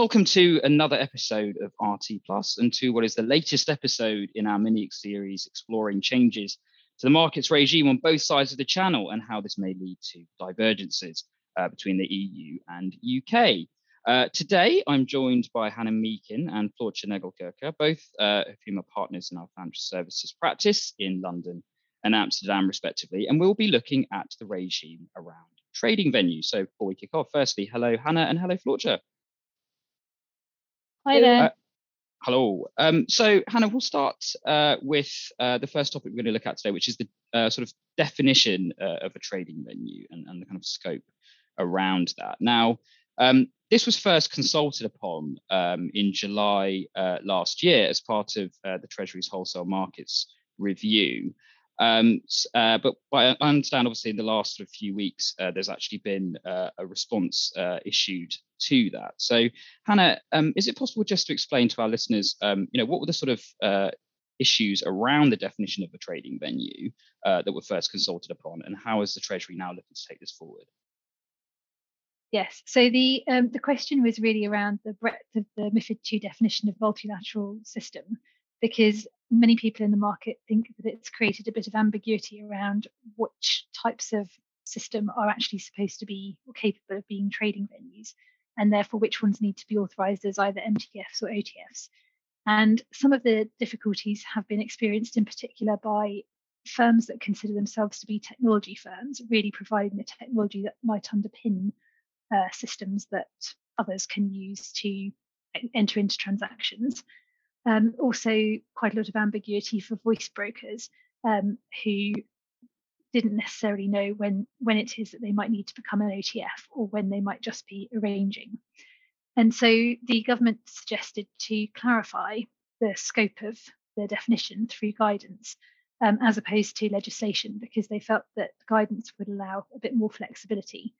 Welcome to another episode of RT Plus and to what is the latest episode in our mini series exploring changes to the markets regime on both sides of the channel and how this may lead to divergences uh, between the EU and UK. Uh, today, I'm joined by Hannah Meakin and Floortje Nagelkerke, both uh, of whom are partners in our financial services practice in London and Amsterdam, respectively. And we'll be looking at the regime around trading venues. So before we kick off, firstly, hello, Hannah, and hello, Floortje. Hi there. Uh, hello. Um, so, Hannah, we'll start uh, with uh, the first topic we're going to look at today, which is the uh, sort of definition uh, of a trading venue and, and, the kind of scope around that. Now, um, this was first consulted upon um, in July uh, last year as part of the Treasury's wholesale markets review. Um, uh, but I understand, obviously, in the last sort of few weeks, uh, there's actually been uh, a response uh, issued to that. So, Hannah, um, is it possible just to explain to our listeners, um, you know, what were the sort of uh, issues around the definition of a trading venue uh, that were first consulted upon, and how is the Treasury now looking to take this forward? Yes. So the um, the question was really around the breadth of the MiFID II definition of multilateral system, because many people in the market think that it's created a bit of ambiguity around which types of system are actually supposed to be or capable of being trading venues, and therefore which ones need to be authorized as either MTFs or OTFs. And some of the difficulties have been experienced in particular by firms that consider themselves to be technology firms, really providing the technology that might underpin uh, systems that others can use to enter into transactions. Um, also, quite a lot of ambiguity for voice brokers um, who didn't necessarily know when when it is that they might need to become an OTF or when they might just be arranging. And so the government suggested to clarify the scope of the definition through guidance um, as opposed to legislation because they felt that guidance would allow a bit more flexibility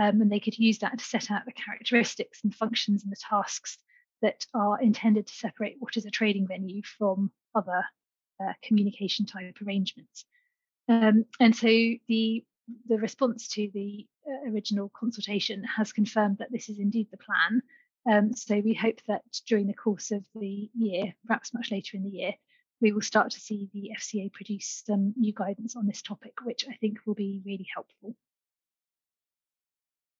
um, and they could use that to set out the characteristics and functions and the tasks that are intended to separate what is a trading venue from other uh, communication type arrangements. Um, and so the the response to the uh, original consultation has confirmed that this is indeed the plan. Um, so we hope that during the course of the year, perhaps much later in the year, we will start to see the FCA produce some new guidance on this topic, which I think will be really helpful.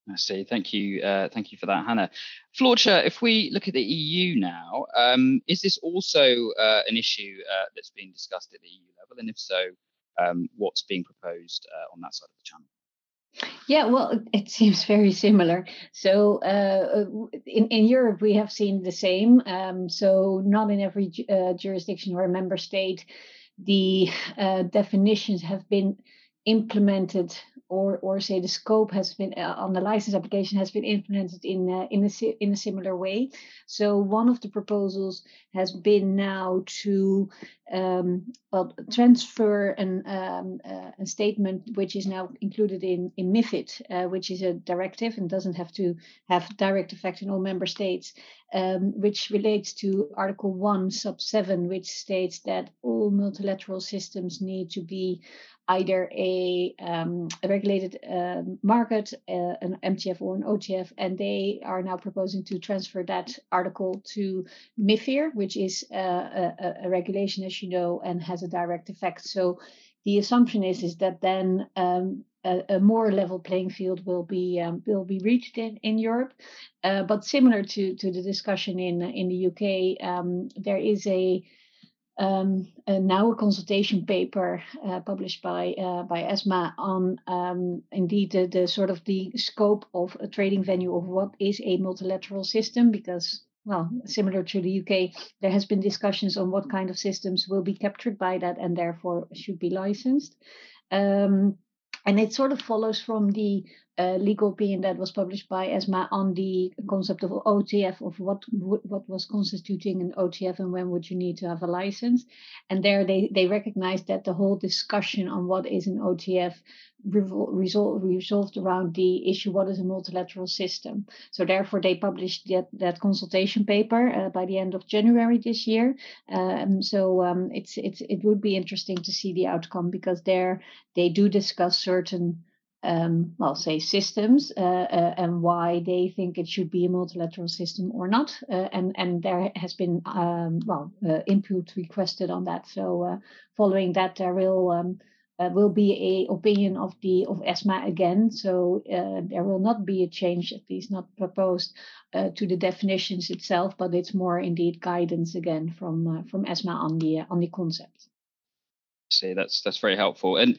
I see. Thank you. Uh, thank you for that, Hannah. Floortje, if we look at the EU now, um, is this also uh, an issue uh, that's being discussed at the EU level? And if so, um, what's being proposed uh, on that side of the channel? Yeah, well, it seems very similar. So uh, in, in Europe, we have seen the same. Um, so not in every uh, jurisdiction or member state, the definitions have been implemented or or say the scope has been uh, on the license application has been implemented in uh, in a in a similar way. So one of the proposals has been now to um, well transfer an um, uh, a statement which is now included in in MiFID, uh, which is a directive and doesn't have to have direct effect in all member states, um, which relates to Article One, Sub Seven, which states that all multilateral systems need to be either a, um, a regulated uh, market, uh, an MTF or an OTF, and they are now proposing to transfer that article to MIFIR, which is uh, a, a, regulation, as you know, and has a direct effect. So the assumption is is that then um, a, a, more level playing field will be um, will be reached in, in Europe. Uh, but similar to to the discussion in in the UK, um, there is a um, uh, now a consultation paper uh, published by uh, by ESMA on um, indeed the, the, sort of the scope of a trading venue of what is a multilateral system because well similar to the UK there has been discussions on what kind of systems will be captured by that and therefore should be licensed. Um, and it sort of follows from the uh, legal opinion that was published by ESMA on the concept of OTF of what what was constituting an OTF and when would you need to have a license. And there they they recognized that the whole discussion on what is an OTF resolved resolved around the issue what is a multilateral system. So therefore they published that that consultation paper uh, by the end of January this year. Um, so um, it's it's it would be interesting to see the outcome because there they do discuss certain um, well, say systems uh, uh, and why they think it should be a multilateral system or not. Uh, and and there has been um, well uh, input requested on that. So uh, following that, there will um, uh, will be a opinion of the of ESMA again. So there will not be a change, at least not proposed, to the definitions itself, but it's more indeed guidance again from from ESMA on the on the concept see that's that's very helpful and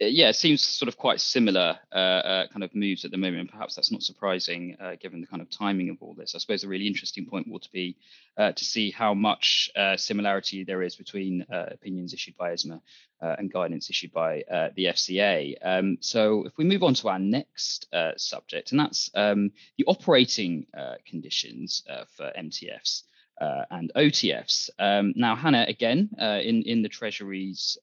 yeah, it seems sort of quite similar uh, uh, kind of moves at the moment. and Perhaps that's not surprising uh, given the kind of timing of all this. I suppose a really interesting point will to be uh, to see how much uh, similarity there is between opinions issued by ESMA and guidance issued by the FCA. Um, so if we move on to our next subject, and that's um, the operating conditions for MTFs. and OTFs. Um, now, Hannah, again, in in the Treasury's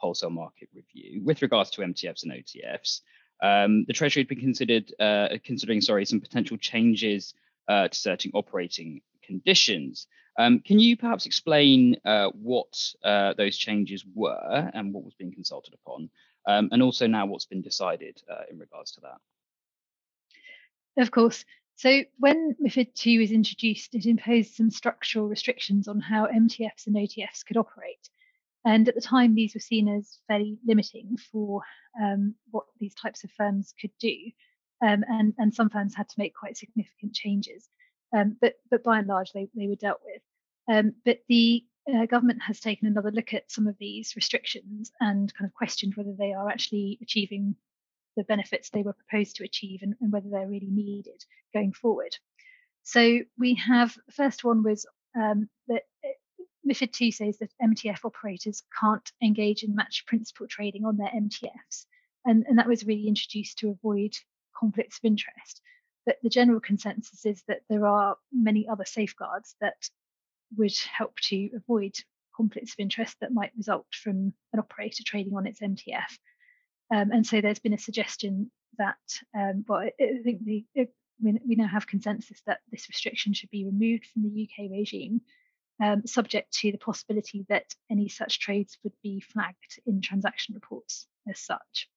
wholesale market review with regards to MTFs and OTFs. Um, the Treasury had been considered uh, considering sorry some potential changes uh, to certain operating conditions. Um, can you perhaps explain uh, what uh, those changes were and what was being consulted upon, um, and also now what's been decided uh, in regards to that? Of course. So when MIFID II was introduced, it imposed some structural restrictions on how MTFs and OTFs could operate. And at the time, these were seen as fairly limiting for um, what these types of firms could do. Um, and, and some firms had to make quite significant changes. Um, but, but by and large, they, they were dealt with. Um, but the uh, government has taken another look at some of these restrictions and kind of questioned whether they are actually achieving the benefits they were proposed to achieve and, and whether they're really needed going forward. So we have the first one was um, that MIFID II says that MTF operators can't engage in match principal trading on their MTFs. And, and that was really introduced to avoid conflicts of interest. But the general consensus is that there are many other safeguards that would help to avoid conflicts of interest that might result from an operator trading on its MTF. Um, and so there's been a suggestion that, um, well, I, think the, we now have consensus that this restriction should be removed from the UK regime um, subject to the possibility that any such trades would be flagged in transaction reports as such.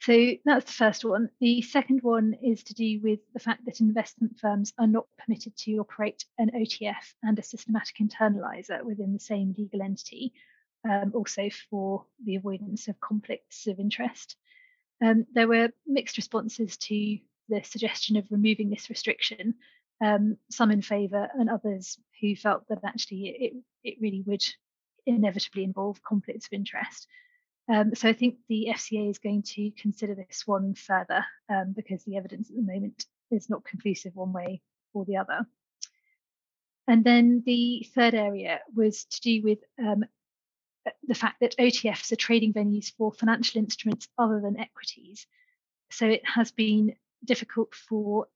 So that's the first one. The second one is to do with the fact that investment firms are not permitted to operate an OTF and a systematic internalizer within the same legal entity, um, also for the avoidance of conflicts of interest. Um, there were mixed responses to the suggestion of removing this restriction, um, some in favour and others who felt that actually it, it really would inevitably involve conflicts of interest. Um, so I think the FCA is going to consider this one further um, because the evidence at the moment is not conclusive one way or the other. And then the third area was to do with um, the fact that OTFs are trading venues for financial instruments other than equities. So it has been difficult for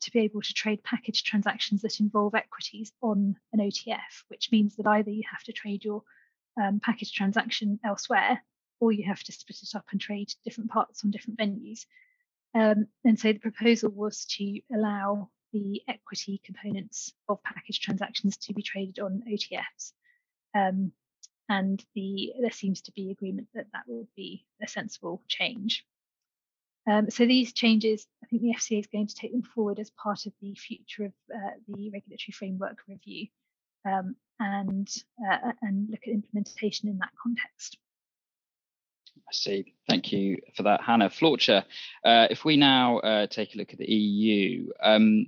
to be able to trade package transactions that involve equities on an OTF, which means that either you have to trade your um, package transaction elsewhere or you have to split it up and trade different parts on different venues. Um, and so the proposal was to allow the equity components of package transactions to be traded on OTFs. Um, and the there seems to be agreement that that would be a sensible change. Um, so these changes, I think the FCA is going to take them forward as part of the future of uh, the regulatory framework review um, and uh, and look at implementation in that context. I see. Thank you for that, Hannah. Floortje, uh, if we now uh, take a look at the EU, um,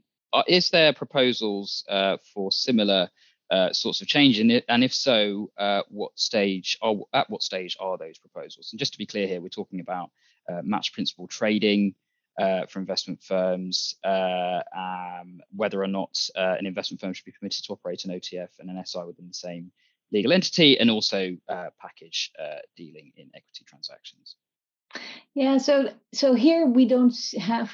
is there proposals uh, for similar uh, sorts of change it? And if so, what stage are at what stage are those proposals? And just to be clear here, we're talking about match principal trading uh, for investment firms, uh, um, whether or not an investment firm should be permitted to operate an OTF and an SI within the same legal entity, and also package dealing in equity transactions. Yeah, so so here we don't have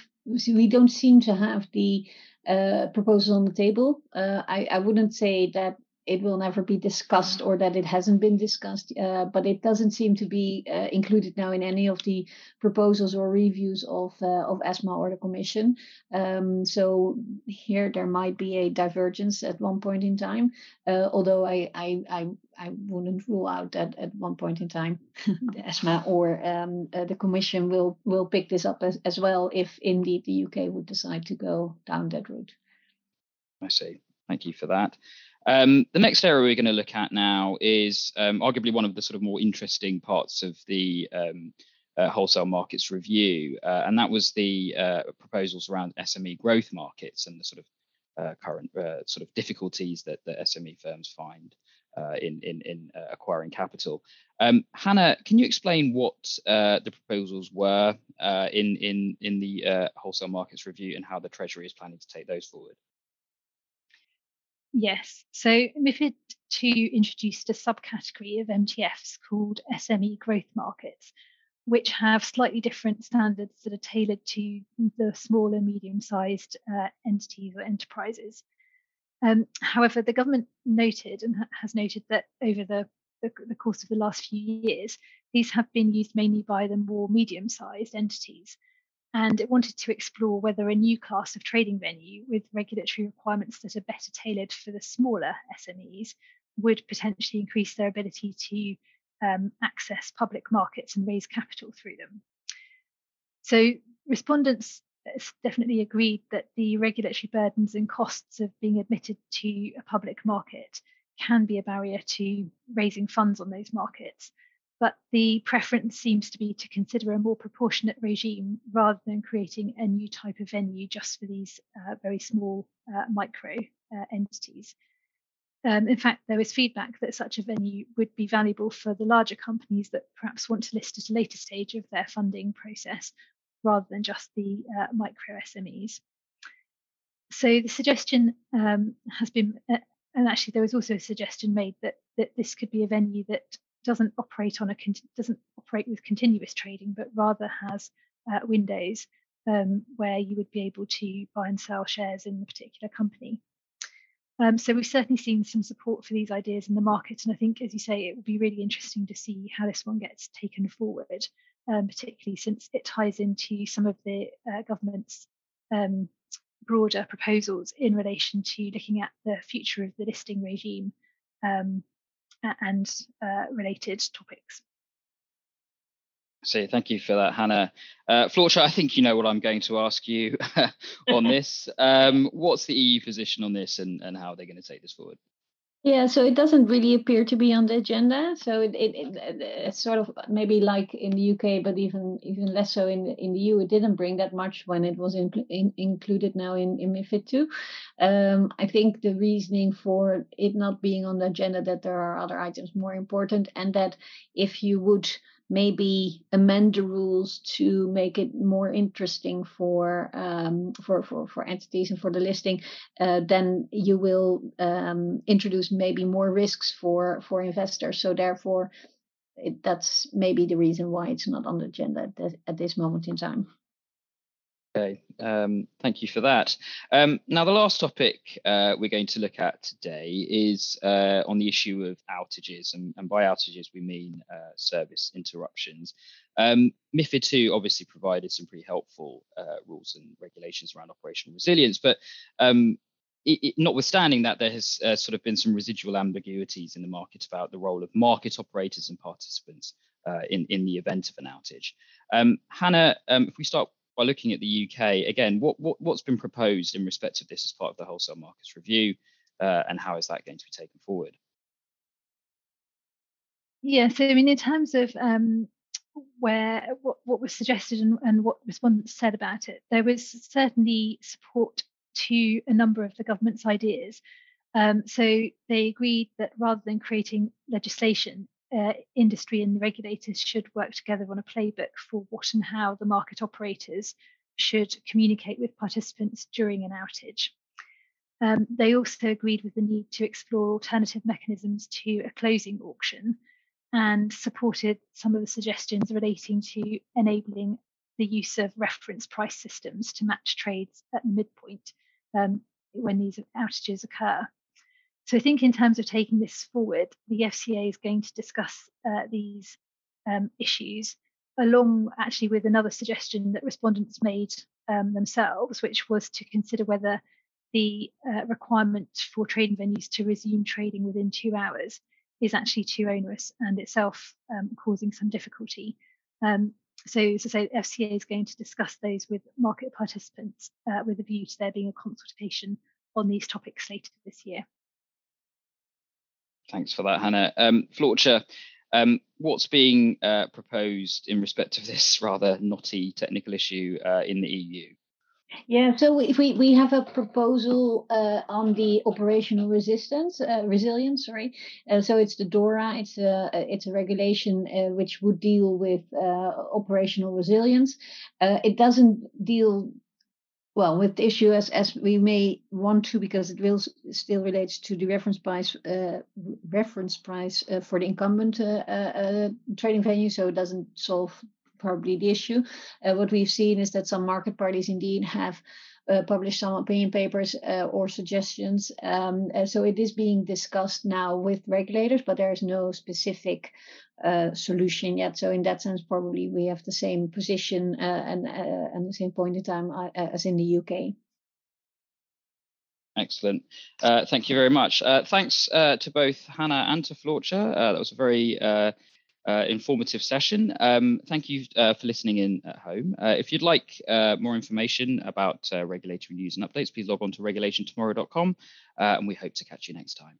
we don't seem to have the uh, proposal on the table. Uh, I, I wouldn't say that it will never be discussed or that it hasn't been discussed, uh, but it doesn't seem to be uh, included now in any of the proposals or reviews of uh, of ESMA or the Commission. Um, so here there might be a divergence at one point in time. Uh, although I, I, I I wouldn't rule out that at one point in time, the ESMA or um, uh, the Commission will will pick this up as, as well if indeed the UK would decide to go down that route. I see. Thank you for that. Um, the next area we're going to look at now is um, arguably one of the sort of more interesting parts of the um, uh, wholesale markets review, uh, and that was the uh, proposals around SME growth markets and the sort of uh, current uh, sort of difficulties that the SME firms find uh, in in, in acquiring capital. Um, Hannah, can you explain what the proposals were in in in the wholesale markets review and how the Treasury is planning to take those forward? Yes. So MIFID II introduced a subcategory of MTFs called SME growth markets, which have slightly different standards that are tailored to the small and medium sized uh, entities or enterprises. Um, however, the government noted and has noted that over the, the, the, course of the last few years, these have been used mainly by the more medium sized entities. And it wanted to explore whether a new class of trading venue with regulatory requirements that are better tailored for the smaller SMEs would potentially increase their ability to um, access public markets and raise capital through them. So respondents uh, definitely agreed that the regulatory burdens and costs of being admitted to a public market can be a barrier to raising funds on those markets. But the preference seems to be to consider a more proportionate regime rather than creating a new type of venue just for these uh, very small uh, micro uh, entities. Um, in fact, there was feedback that such a venue would be valuable for the larger companies that perhaps want to list at a later stage of their funding process rather than just the uh, micro SMEs. So the suggestion um, has been, uh, and actually there was also a suggestion made that that this could be a venue that doesn't operate on a doesn't operate with continuous trading, but rather has uh, windows um, where you would be able to buy and sell shares in a particular company. Um, so we've certainly seen some support for these ideas in the market, and I think, as you say, it will be really interesting to see how this one gets taken forward, um, particularly since it ties into some of the uh, government's um, broader proposals in relation to looking at the future of the listing regime um, and uh, related topics. So thank you for that, Hannah. Uh, Floortje, I think you know what I'm going to ask you on this. Um, what's the EU position on this and, and how are they going to take this forward? Yeah, so it doesn't really appear to be on the agenda. So it, it, it, sort of maybe like in the UK, but even even less so in in the EU. It didn't bring that much when it was in, in, included now in, in MiFID II. Um, I think the reasoning for it not being on the agenda that there are other items more important, and that if you would maybe amend the rules to make it more interesting for um, for, for for entities and for the listing, uh, then you will um, introduce maybe more risks for for investors. So therefore, it, that's maybe the reason why it's not on the agenda at this, at this moment in time. Okay, um, thank you for that. Um, now, the last topic uh, we're going to look at today is uh, on the issue of outages, and, and by outages we mean uh, service interruptions. Um, MIFID II obviously provided some pretty helpful uh, rules and regulations around operational resilience, but um, it, it, notwithstanding that, there has uh, sort of been some residual ambiguities in the market about the role of market operators and participants uh, in, in the event of an outage. Um, Hannah, um, if we start by looking at the UK, again, what, what, what's been proposed in respect of this as part of the wholesale markets review, uh, and how is that going to be taken forward? Yeah, so I mean, in terms of um, where what, what was suggested and, and what respondents said about it, there was certainly support to a number of the government's ideas. Um, so they agreed that rather than creating legislation, uh, industry and regulators should work together on a playbook for what and how the market operators should communicate with participants during an outage. Um, they also agreed with the need to explore alternative mechanisms to a closing auction and supported some of the suggestions relating to enabling the use of reference price systems to match trades at the midpoint um, when these outages occur. So I think in terms of taking this forward, the FCA is going to discuss uh, these um, issues along actually with another suggestion that respondents made um, themselves, which was to consider whether the uh, requirement for trading venues to resume trading within two hours is actually too onerous and itself um, causing some difficulty. Um, so, so say FCA is going to discuss those with market participants uh, with a view to there being a consultation on these topics later this year. Thanks for that, Hannah. Um, um, what's being uh, proposed in respect of this rather knotty technical issue uh, in the EU? Yeah, so if we, we have a proposal uh, on the operational resistance, uh, resilience, sorry. Uh, so it's the DORA, it's a, it's a regulation uh, which would deal with uh, operational resilience. Uh, it doesn't deal well with the issue as, as we may want to because it will still relates to the reference price uh, reference price uh, for the incumbent uh, trading venue, so it doesn't solve probably the issue. Uh, what we've seen is that some market parties indeed have uh, published some opinion papers uh, or suggestions. Um, uh, so it is being discussed now with regulators, but there is no specific uh, solution yet. So in that sense, probably we have the same position uh, and and the same point in time as in the UK. Excellent. Uh, thank you very much. Uh, thanks uh, to both Hannah and to Floortje. that was a very uh, informative session. Um, thank you uh, for listening in at home. Uh, if you'd like uh, more information about uh, regulatory news and updates, please log on to regulationtomorrow.com uh, and we hope to catch you next time.